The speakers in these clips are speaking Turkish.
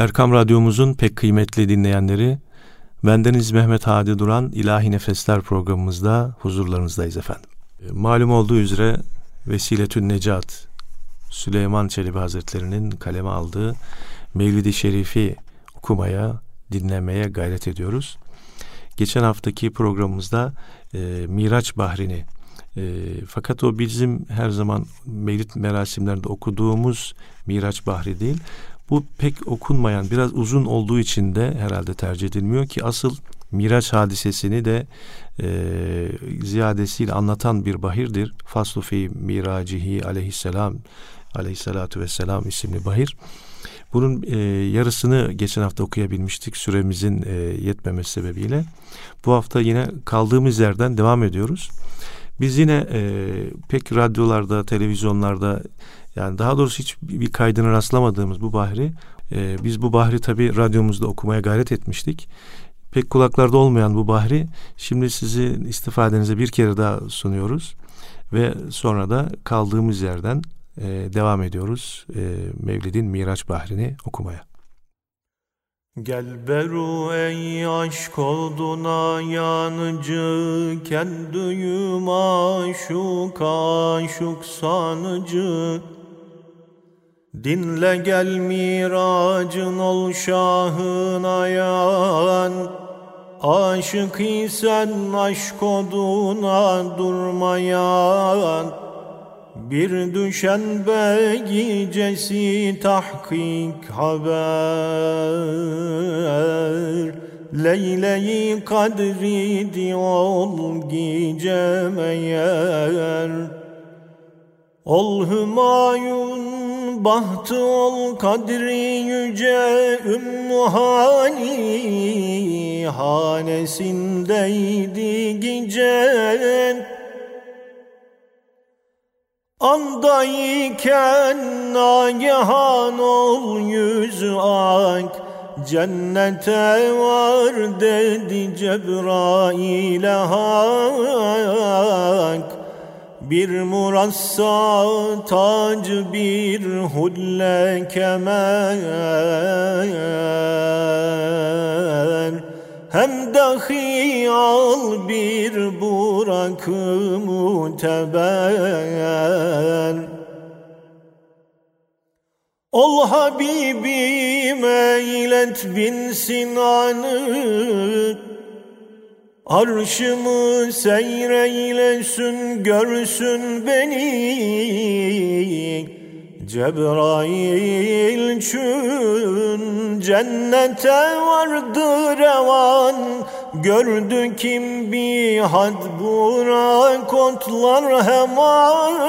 Erkam Radyomuzun pek kıymetli dinleyenleri, bendeniz Mehmet Hadi Duran İlahi Nefesler programımızda huzurlarınızdayız efendim. E, malum olduğu üzere Vesiletün Necat, Süleyman Çelebi Hazretleri'nin kaleme aldığı Mevlid-i Şerif'i okumaya, dinlemeye gayret ediyoruz. Geçen haftaki programımızda e, Miraç Bahri'ni e, fakat o bizim her zaman mevlid merasimlerinde okuduğumuz Miraç Bahri değil. Bu pek okunmayan, biraz uzun olduğu için de herhalde tercih edilmiyor ki asıl Miraç hadisesini de e, ziyadesiyle anlatan bir bahirdir. Faslu fi miracihi aleyhisselam aleyhissalatu vesselam isimli bahir. Bunun e, yarısını geçen hafta okuyabilmiştik süremizin e, yetmemesi sebebiyle. Bu hafta yine kaldığımız yerden devam ediyoruz. Biz yine e, pek radyolarda, televizyonlarda yani daha doğrusu hiç bir kaydını rastlamadığımız bu bahri e, biz bu bahri tabi radyomuzda okumaya gayret etmiştik. Pek kulaklarda olmayan bu bahri şimdi sizin istifadenize bir kere daha sunuyoruz ve sonra da kaldığımız yerden e, devam ediyoruz e, Mevlid'in Miraç Bahri'ni okumaya. Gel beru ey aşk olduna yanıcı Kendiyüm aşuk aşuk sanıcı Dinle gel miracın ol şahın ayan. Aşık isen aşk oduna durmayan. Bir düşen gecesi tahkik haber. Leyle-i kadri ol gece meğer Ol hümayun bahtı ol kadri yüce Ümmü Hani. Hanesindeydi gecen Andayken nagehan ol yüz ak. Cennete var dedi Cebrail'e hak bir murassa tac bir hulle kemer Hem dahi al bir burakı muteber. Ol Habibime ilet bin Sinan'ı Arşımı seyreylesin görsün beni. Cebrail çün cennete vardı revan. Gördü kim bir had burak otlar hemen.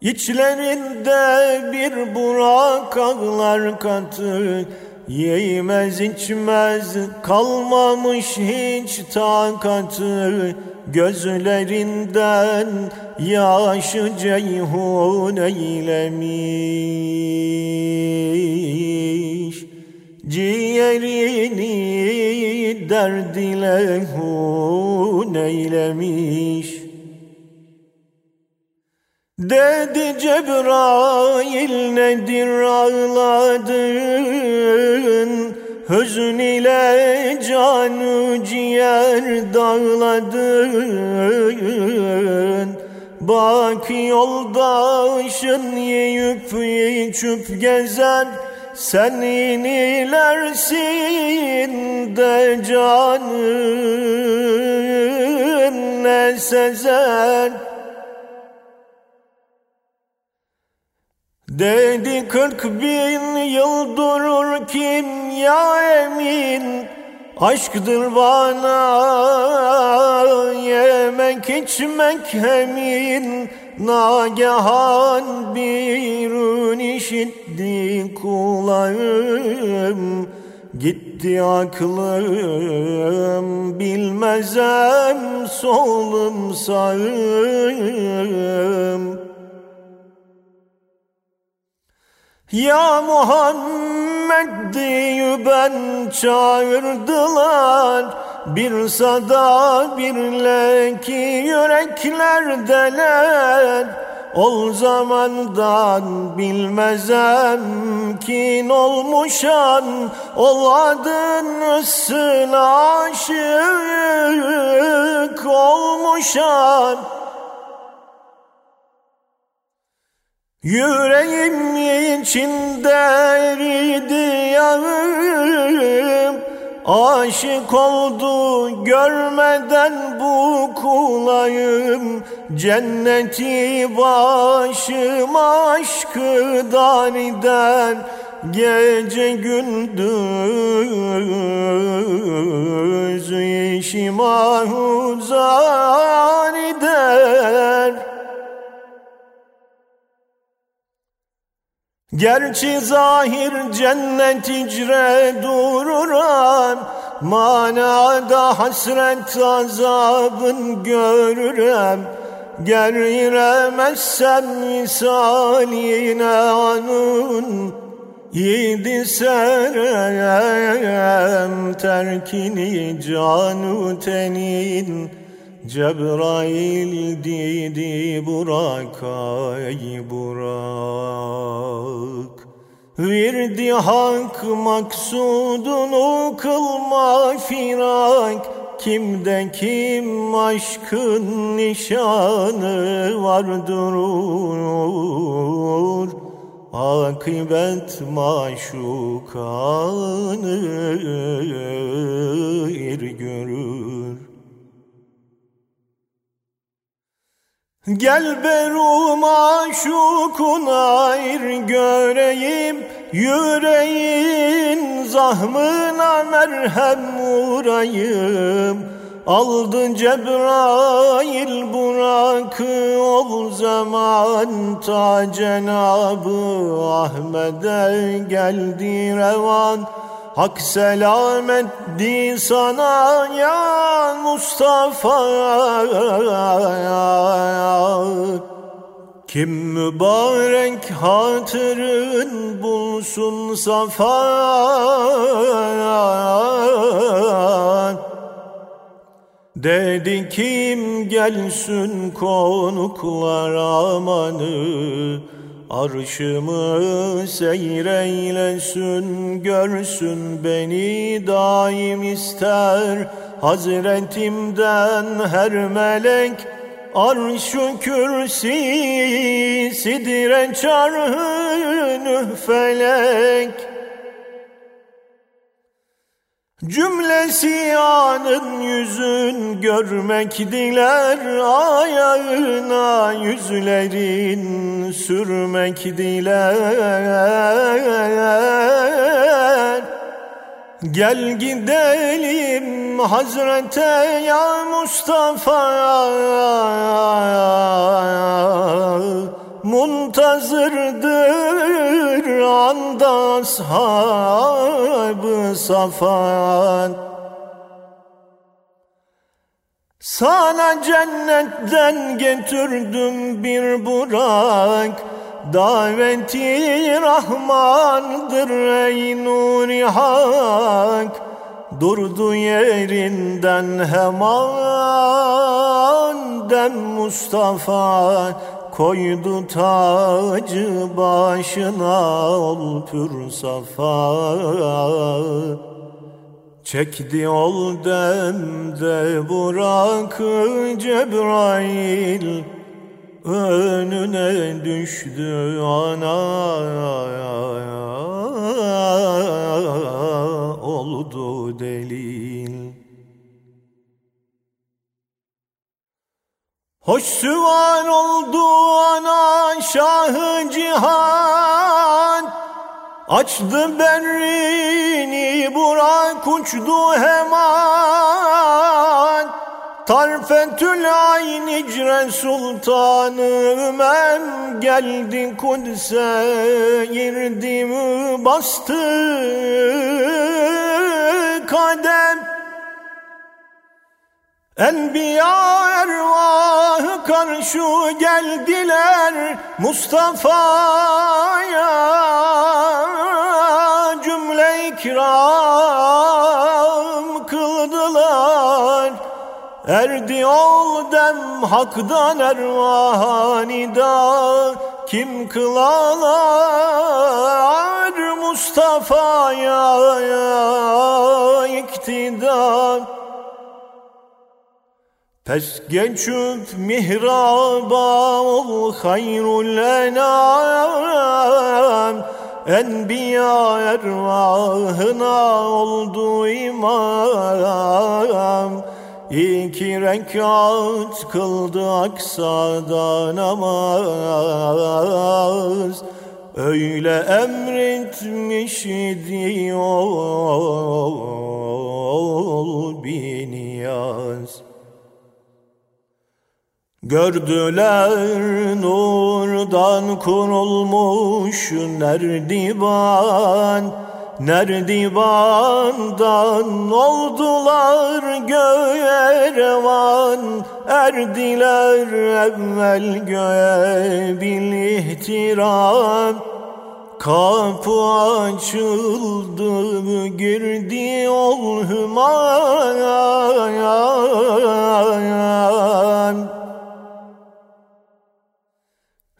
İçlerinde bir burak ağlar katı Yemez içmez kalmamış hiç takatı. Gözlerinden yaşı ceyhun eylemiş. Ciğerini derd ile hun eylemiş. Dedi Cebrail nedir Hüzün ile canı ciğer dağladın. Bak yoldaşın yiyip içip gezer Sen inilersin de canın ne sezer Dedi kırk bin yıl durur kim ya emin? Aşktır bana yemek içmek hemin. Nagehan bir işitti kulağım. Gitti aklım bilmezem solum sağım Ya Muhammed diye ben çağırdılar. Bir sada bir leki yüreklerdeler. Ol zamandan bilmezem kin olmuşan Oladın ısın aşık olmuşan Yüreğim içinde eridi yanım Aşık oldu görmeden bu kulayım. Cenneti başım aşkıdan eder Gece gündüz işim ahuzan eder Gerçi zahir cennet icre dururam Manada hasret azabın görürem. Geriremezsem misaline anun Yedi serem terkini canu tenin Cebrail dedi Burak ay Burak Virdi hak maksudunu kılma firak. Kimde kim aşkın nişanı var durur Akıbet maşukanı ir görür Gel berum aşukun ayr göreyim Yüreğin zahmına merhem vurayım Aldı Cebrail Burak'ı ol zaman Ta Cenabı Ahmet'e geldi revan Hak selamet di sana ya Mustafa. Kim mübarek hatırın bulsun safa. Dedi kim gelsin konuklar amanı Arşımı seyreylesin, görsün beni daim ister. Hazretimden her melek, arş-ı kürsi, sidre çarhı felek. Cümlesi anın yüzün görmek diler ayağına yüzlerin sürmek diler. Gel gidelim Hazrete ya Mustafa Muntazırdır anda ashab safan. Sana cennetten getirdim bir burak. Daveti Rahmandır ey nuri hak. Durdu yerinden hemen dem Mustafa Koydu tacı başına ol pür safa. Çekti ol demde Burak'ı Cebrail Önüne düştü ana. Oldu delil Hoş süvar oldu ana şahı cihan. Açtı berrini Burak uçtu hemen Tarfetül ayn icre sultanı Ömer geldi Kudüs'e girdi bastı. Kadem Enbiya ervahı karşı geldiler Mustafa'ya. Cümle ikram kıldılar. Erdi ol dem hakdan ervanida. Kim kılalar Mustafa'ya iktidar Pes geçüp mihraba ol hayrul enam Enbiya ervahına oldu imam. İki rekat kıldı aksada namaz. Öyle emretmiş idi ol biniyaz Gördüler nurdan kurulmuş nerdivan Nerdivandan oldular göğe revan. Erdiler evvel göğe bil ihtiram. Kapı açıldı girdi ol hümayan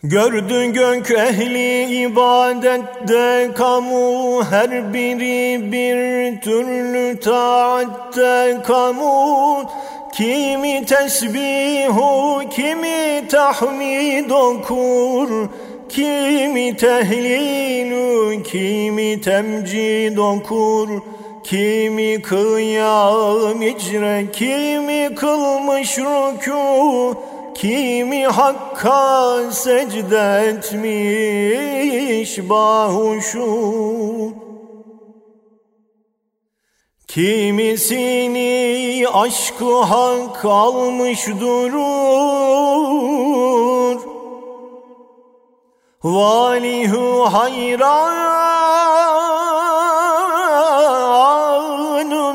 Gördün gök ehli ibadette kamu her biri bir türlü taatte. Kamu Kimi tesbihu kimi tahmid okur Kimi tehlilu kimi temcid okur Kimi kıyam icre kimi kılmış rükû Kimi hakka secde etmiş bahuşu? Kimisini aşkı hak almış durur? Valihu hayran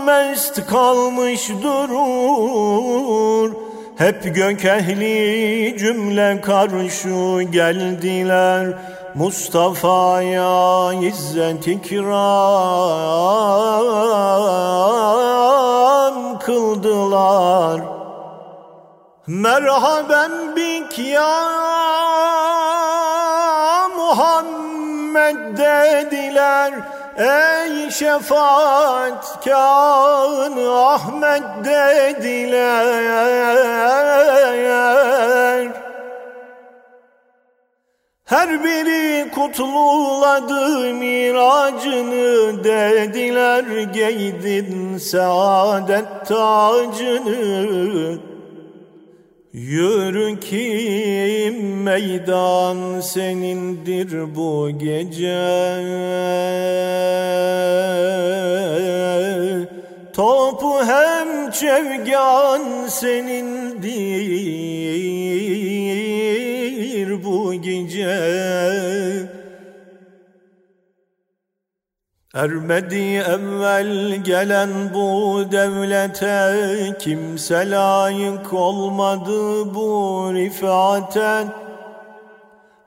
mest kalmış durur hep gök ehli cümle karşı geldiler. Mustafa'ya izzet ikram kıldılar. Merhaben bik ya Muhammed dediler Ey şefaat kan Ahmet dediler. Her biri kutluladı miracını dediler. Giydin saadet tacını Yürü ki meydan senindir bu gece. Topu hem çevgan senindir Ermedi evvel gelen bu devlete Kimse layık olmadı bu rifate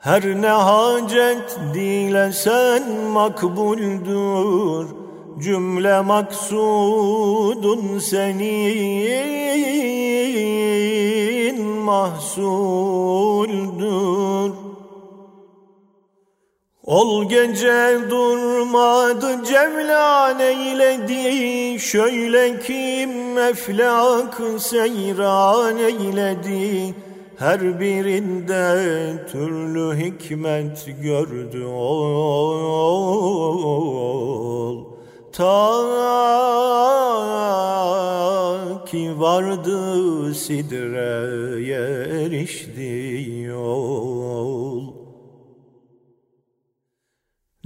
Her ne hacet dilesen makbuldür Cümle maksudun senin mahsuldür Ol gece durmadı cevlan eyledi. Şöyle ki meflak seyran eyledi. Her birinde türlü hikmet gördü ol. Ta ki vardı sidreye erişti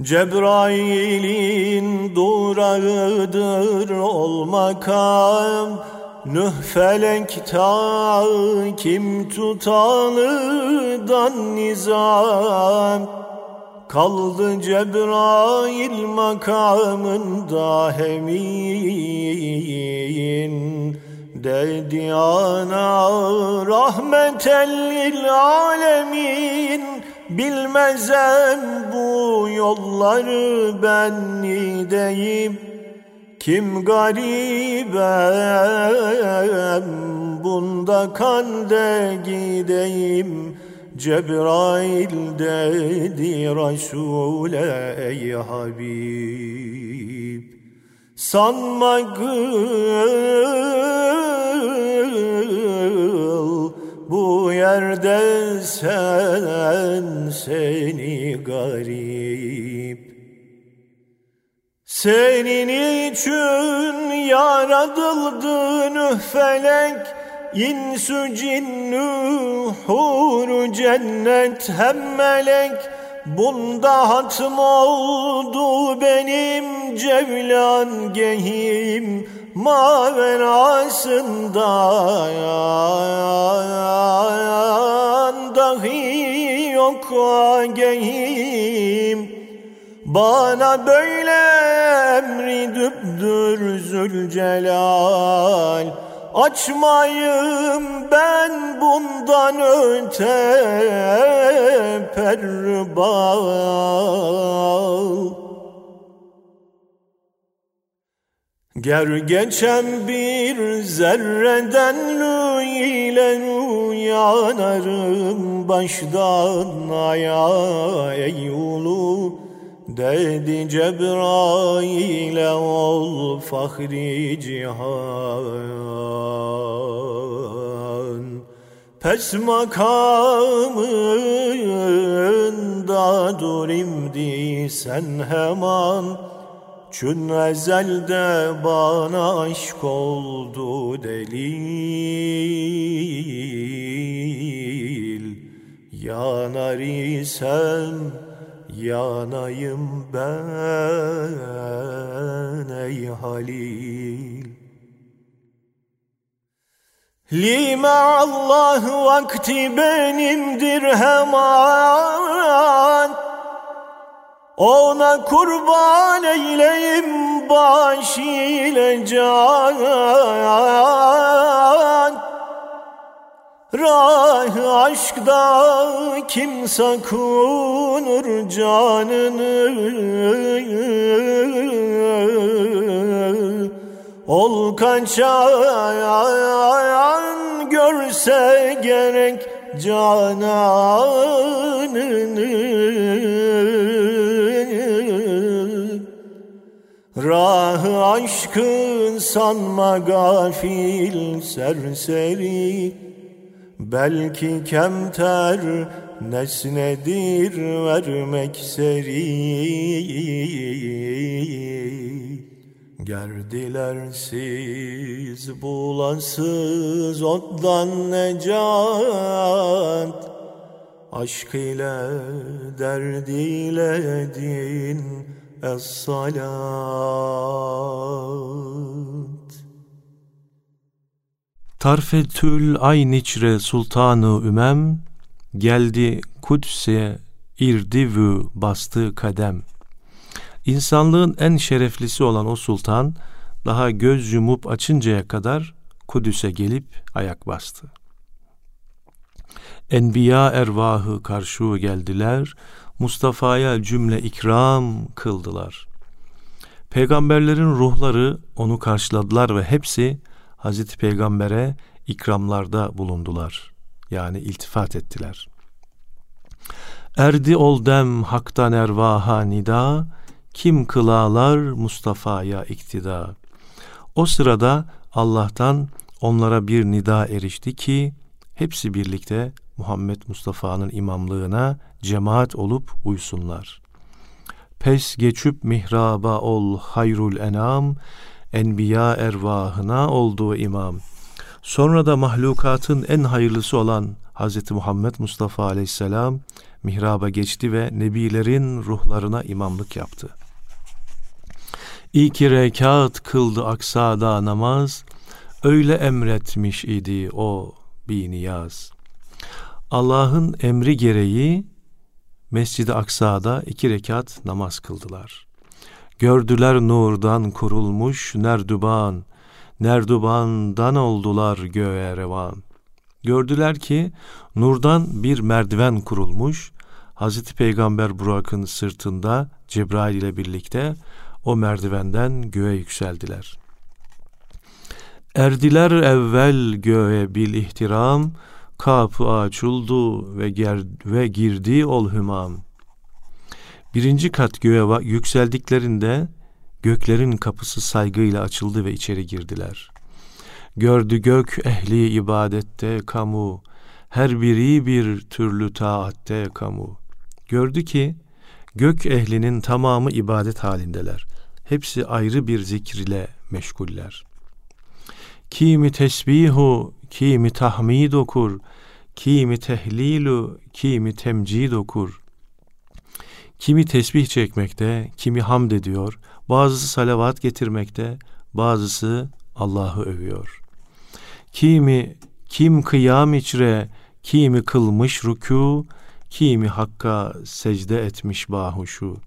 Cebrail'in durağıdır ol makam. Nuh felek ta kim tutanıdan nizam. Kaldı Cebrail makamında hemin Dedi ana rahmetellil alemin Bilmezem bu yolları ben nideyim. Kim garibem bunda kan de gideyim. Cebrail dedi Resul'e ey Habib. Sanma gıl bu yerde sen seni garip. Senin için yaratıldın felek İnsü cinnü huru cennet hem melek. Bunda hatım oldu benim cevlan gehim Maverasında dahi yok gehim Bana böyle emri düptür Zülcelal. Açmayım ben bundan öte perbal Ger geçen bir zerreden ile uyanarım baştan aya ey ulu. Dedi Cebrail'e ol fahri cihan. Pes makamında dur imdi sen hemen Çün ezelde bana aşk oldu delil. Yanar isem yanayım ben ey Halil. Lime Allah vakti benimdir hemen Ona kurban eyleyim baş ile can. Rah aşkda kim sakunur canını. Ol kaçan görse gerek cananını aşkın sanma gafil serseri. Belki kemter nesnedir vermek seri. Gerdilersiz bulasız ottan necat. Aşk ile derdiyle din es-salat Tarfetül Ayniçre Sultanı Ümem geldi Kudüs'e irdivü bastı kadem. İnsanlığın en şereflisi olan o sultan daha göz yumup açıncaya kadar Kudüs'e gelip ayak bastı. Enbiya ervahı karşı geldiler, Mustafa'ya cümle ikram kıldılar. Peygamberlerin ruhları onu karşıladılar ve hepsi Hazreti Peygamber'e ikramlarda bulundular. Yani iltifat ettiler. Erdi ol dem haktan ervaha nida, kim kılalar Mustafa'ya iktida. O sırada Allah'tan onlara bir nida erişti ki hepsi birlikte Muhammed Mustafa'nın imamlığına cemaat olup uysunlar. Pes geçüp mihraba ol hayrul enam, enbiya ervahına olduğu imam. Sonra da mahlukatın en hayırlısı olan Hz. Muhammed Mustafa aleyhisselam mihraba geçti ve nebilerin ruhlarına imamlık yaptı. İki rekat kıldı aksada namaz, öyle emretmiş idi o biniyaz. Allah'ın emri gereği Mescid-i Aksa'da iki rekat namaz kıldılar. Gördüler nurdan kurulmuş nerduban, nerdubandan oldular göğe revan. Gördüler ki nurdan bir merdiven kurulmuş, Hazreti Peygamber Burak'ın sırtında Cebrail ile birlikte o merdivenden göğe yükseldiler. Erdiler evvel göğe bil ihtiram, kapı açıldı ve, ger ve girdi ol hümam. Birinci kat göğe yükseldiklerinde göklerin kapısı saygıyla açıldı ve içeri girdiler. Gördü gök ehli ibadette kamu, her biri bir türlü taatte kamu. Gördü ki gök ehlinin tamamı ibadet halindeler. Hepsi ayrı bir zikr ile meşguller. Kimi tesbihu, kimi tahmid okur, kimi tehlilu, kimi temcid okur. Kimi tesbih çekmekte, kimi hamd ediyor, bazısı salavat getirmekte, bazısı Allah'ı övüyor. Kimi kim kıyam içre, kimi kılmış rükû, kimi hakka secde etmiş bahuşu.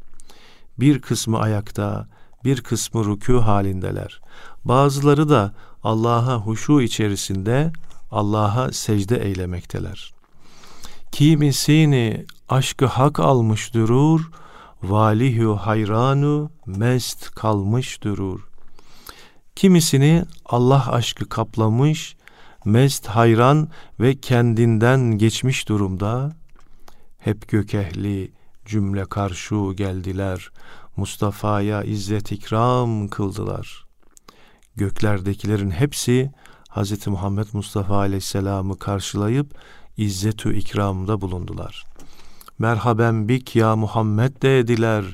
Bir kısmı ayakta, bir kısmı rükû halindeler. Bazıları da Allah'a huşu içerisinde Allah'a secde eylemekteler. Kimisini aşkı hak almış durur, valihü hayranu mest kalmış durur. Kimisini Allah aşkı kaplamış, mest hayran ve kendinden geçmiş durumda. Hep gök ehli cümle karşı geldiler, Mustafa'ya izzet ikram kıldılar. Göklerdekilerin hepsi Hz. Muhammed Mustafa Aleyhisselam'ı karşılayıp izzetü ikramda bulundular. Merhaben bik ya Muhammed dediler.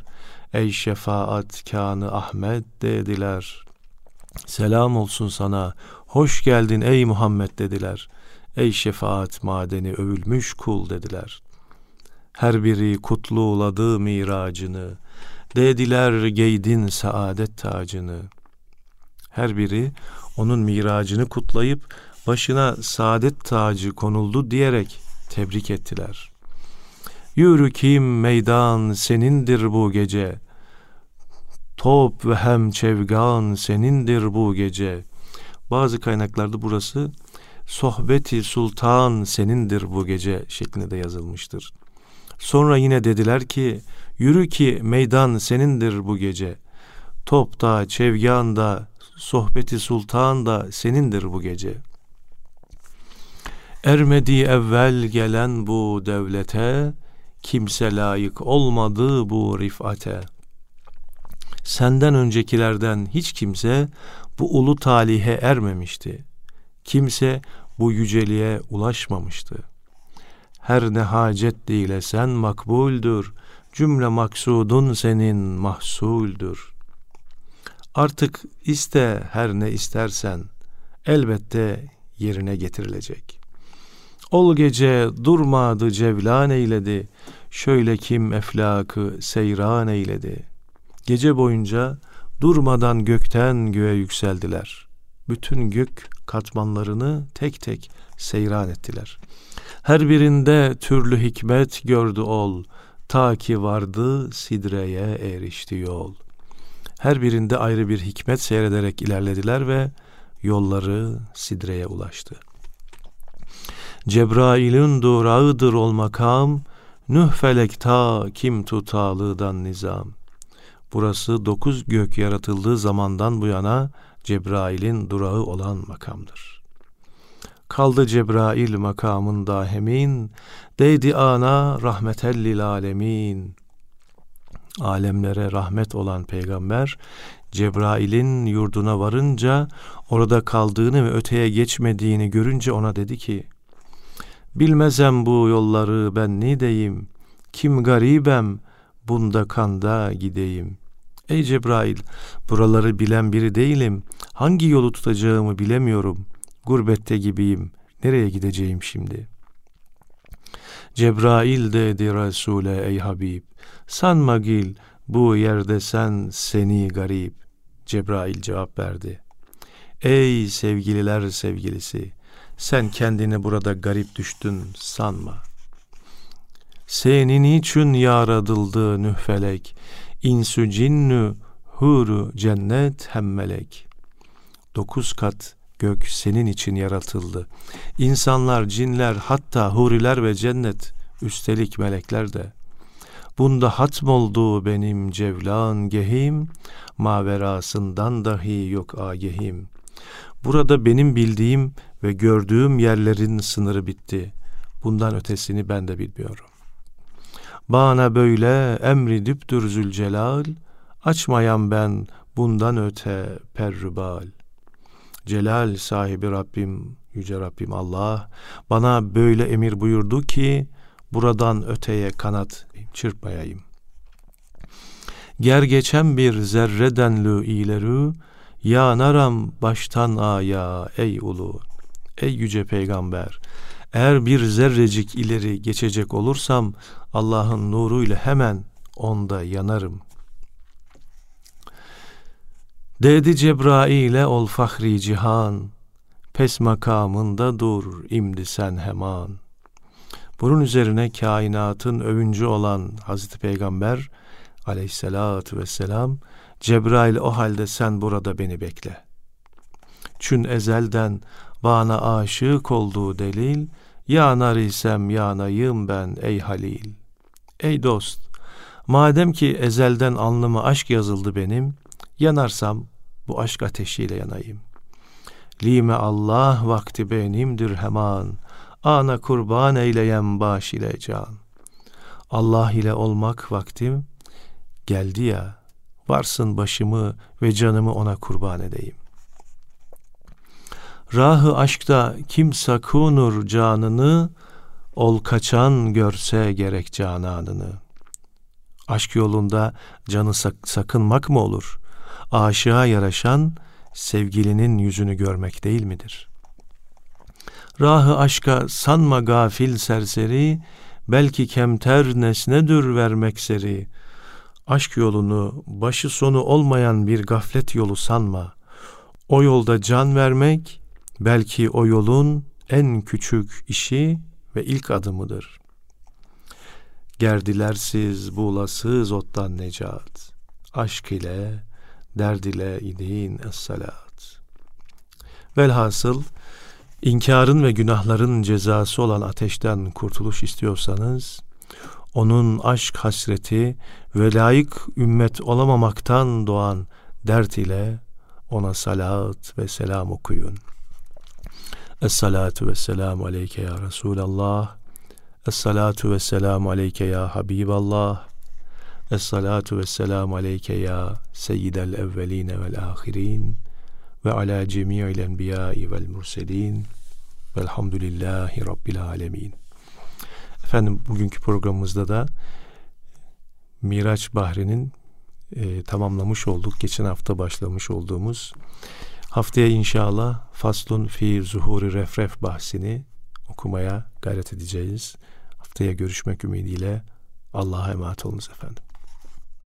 Ey şefaat kanı Ahmet dediler. Selam olsun sana. Hoş geldin ey Muhammed dediler. Ey şefaat madeni övülmüş kul dediler. Her biri kutluğuladı miracını. Dediler geydin saadet tacını. Her biri onun miracını kutlayıp başına saadet tacı konuldu diyerek tebrik ettiler. Yürü kim meydan senindir bu gece. Top ve hem çevgan senindir bu gece. Bazı kaynaklarda burası sohbeti sultan senindir bu gece şeklinde de yazılmıştır. Sonra yine dediler ki yürü ki meydan senindir bu gece. Top da çevgan da sohbeti sultan da senindir bu gece. Ermedi evvel gelen bu devlete, kimse layık olmadı bu rifate. Senden öncekilerden hiç kimse bu ulu talihe ermemişti. Kimse bu yüceliğe ulaşmamıştı. Her ne hacet ile sen makbuldür, cümle maksudun senin mahsuldür. Artık iste her ne istersen, elbette yerine getirilecek. Ol gece durmadı cevlan eyledi, şöyle kim eflakı seyran eyledi. Gece boyunca durmadan gökten göğe yükseldiler. Bütün gök katmanlarını tek tek seyran ettiler. Her birinde türlü hikmet gördü ol, ta ki vardı sidreye erişti yol. Her birinde ayrı bir hikmet seyrederek ilerlediler ve yolları sidreye ulaştı. Cebrail'in durağıdır ol makam, Nuh felek ta kim tutalıdan nizam. Burası dokuz gök yaratıldığı zamandan bu yana Cebrail'in durağı olan makamdır. Kaldı Cebrail makamında hemin, değdi ana rahmetellil alemin. Alemlere rahmet olan peygamber Cebrail'in yurduna varınca orada kaldığını ve öteye geçmediğini görünce ona dedi ki Bilmezem bu yolları ben ne deyim, kim garibem, bunda kanda gideyim. Ey Cebrail, buraları bilen biri değilim, hangi yolu tutacağımı bilemiyorum, gurbette gibiyim, nereye gideceğim şimdi? Cebrail dedi Resul'e ey Habib, sanma gil, bu yerde sen seni garip. Cebrail cevap verdi. Ey sevgililer sevgilisi, sen kendini burada garip düştün sanma. Senin için yaradıldı nühfelek, insü cinnü, huru cennet hem melek. Dokuz kat gök senin için yaratıldı. İnsanlar, cinler, hatta huriler ve cennet, üstelik melekler de. Bunda hatm oldu benim cevlan gehim, maverasından dahi yok agehim. Burada benim bildiğim ve gördüğüm yerlerin sınırı bitti. Bundan ötesini ben de bilmiyorum. Bana böyle emri düptür zülcelal, açmayan ben bundan öte perrübal. Celal sahibi Rabbim, yüce Rabbim Allah, bana böyle emir buyurdu ki, buradan öteye kanat çırpmayayım. Ger geçen bir zerreden lü ileri, ya naram baştan aya ey ulu, ey yüce peygamber, eğer bir zerrecik ileri geçecek olursam Allah'ın nuruyla hemen onda yanarım. Dedi Cebrail'e ol fahri cihan, pes makamında dur imdi sen heman. Bunun üzerine kainatın övüncü olan Hazreti Peygamber aleyhissalatu vesselam Cebrail o halde sen burada beni bekle. Çün ezelden bana aşık olduğu delil, yanar isem yanayım ben ey Halil. Ey dost, madem ki ezelden alnıma aşk yazıldı benim, yanarsam bu aşk ateşiyle yanayım. Lime Allah vakti benimdir heman, ana kurban eyleyem baş ile can. Allah ile olmak vaktim geldi ya, varsın başımı ve canımı ona kurban edeyim. Rahı aşkta kim sakunur canını, ol kaçan görse gerek cananını. Aşk yolunda canı sak- sakınmak mı olur? Aşığa yaraşan sevgilinin yüzünü görmek değil midir? Rahı aşka sanma gafil serseri, belki kemter nesnedir vermek seri. Aşk yolunu başı sonu olmayan bir gaflet yolu sanma. O yolda can vermek belki o yolun en küçük işi ve ilk adımıdır. Gerdilersiz, buğulasız ottan necat. Aşk ile, derd ile idin es-salat. Velhasıl, inkarın ve günahların cezası olan ateşten kurtuluş istiyorsanız, onun aşk hasreti ve layık ümmet olamamaktan doğan dert ile ona salat ve selam okuyun. Es-salatu ve selamu aleyke ya Resulallah. Es-salatu ve selamu aleyke ya Habiballah. Es-salatu ve selamu aleyke ya Seyyidel evveline vel ahirin. Ve ala cemi'il enbiyai vel murselin. Velhamdülillahi Rabbil alemin. Efendim bugünkü programımızda da Miraç Bahri'nin e, tamamlamış olduk. Geçen hafta başlamış olduğumuz haftaya inşallah Faslun fi Zuhuri Refref bahsini okumaya gayret edeceğiz. Haftaya görüşmek ümidiyle Allah'a emanet olunuz efendim.